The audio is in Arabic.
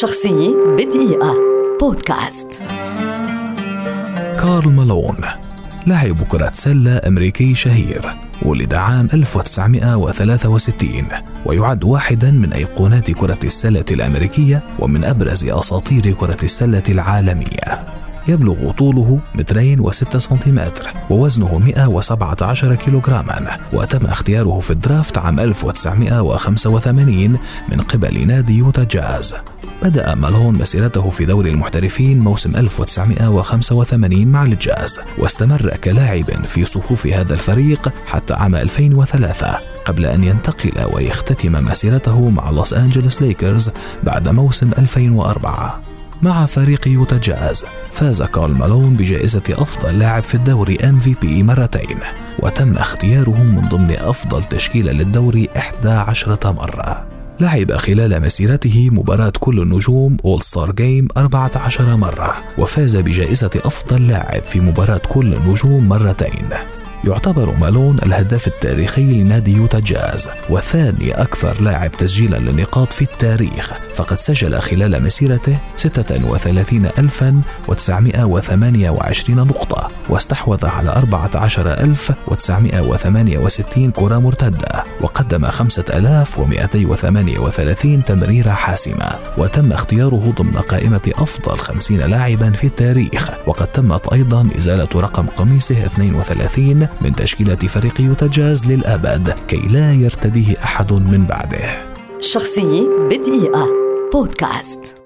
شخصية بدقيقة. بودكاست. كارل مالون لاعب كرة سلة أمريكي شهير ولد عام 1963 ويعد واحدا من أيقونات كرة السلة الأمريكية ومن أبرز أساطير كرة السلة العالمية. يبلغ طوله مترين وستة سنتيمتر ووزنه 117 كيلوغراما وتم اختياره في الدرافت عام 1985 من قبل نادي يوتا جاز. بدأ مالون مسيرته في دوري المحترفين موسم 1985 مع الجاز واستمر كلاعب في صفوف هذا الفريق حتى عام 2003 قبل أن ينتقل ويختتم مسيرته مع لوس أنجلوس ليكرز بعد موسم 2004 مع فريق يوتا جاز. فاز كارل مالون بجائزة أفضل لاعب في الدوري MVP مرتين وتم اختياره من ضمن أفضل تشكيلة للدوري 11 مرة. لعب خلال مسيرته مباراة كل النجوم All-Star Game 14 مرة وفاز بجائزة أفضل لاعب في مباراة كل النجوم مرتين. يعتبر مالون الهداف التاريخي لنادي يوتا جاز وثاني أكثر لاعب تسجيلا للنقاط في التاريخ فقد سجل خلال مسيرته 36928 نقطة واستحوذ على 14968 كرة مرتدة وقدم 5238 تمريرة حاسمة وتم اختياره ضمن قائمة أفضل 50 لاعبا في التاريخ وقد تمت أيضا إزالة رقم قميصه 32 من تشكيلة فريق يوتا للأبد كي لا يرتديه أحد من بعده. شخصية بدقيقة. بودكاست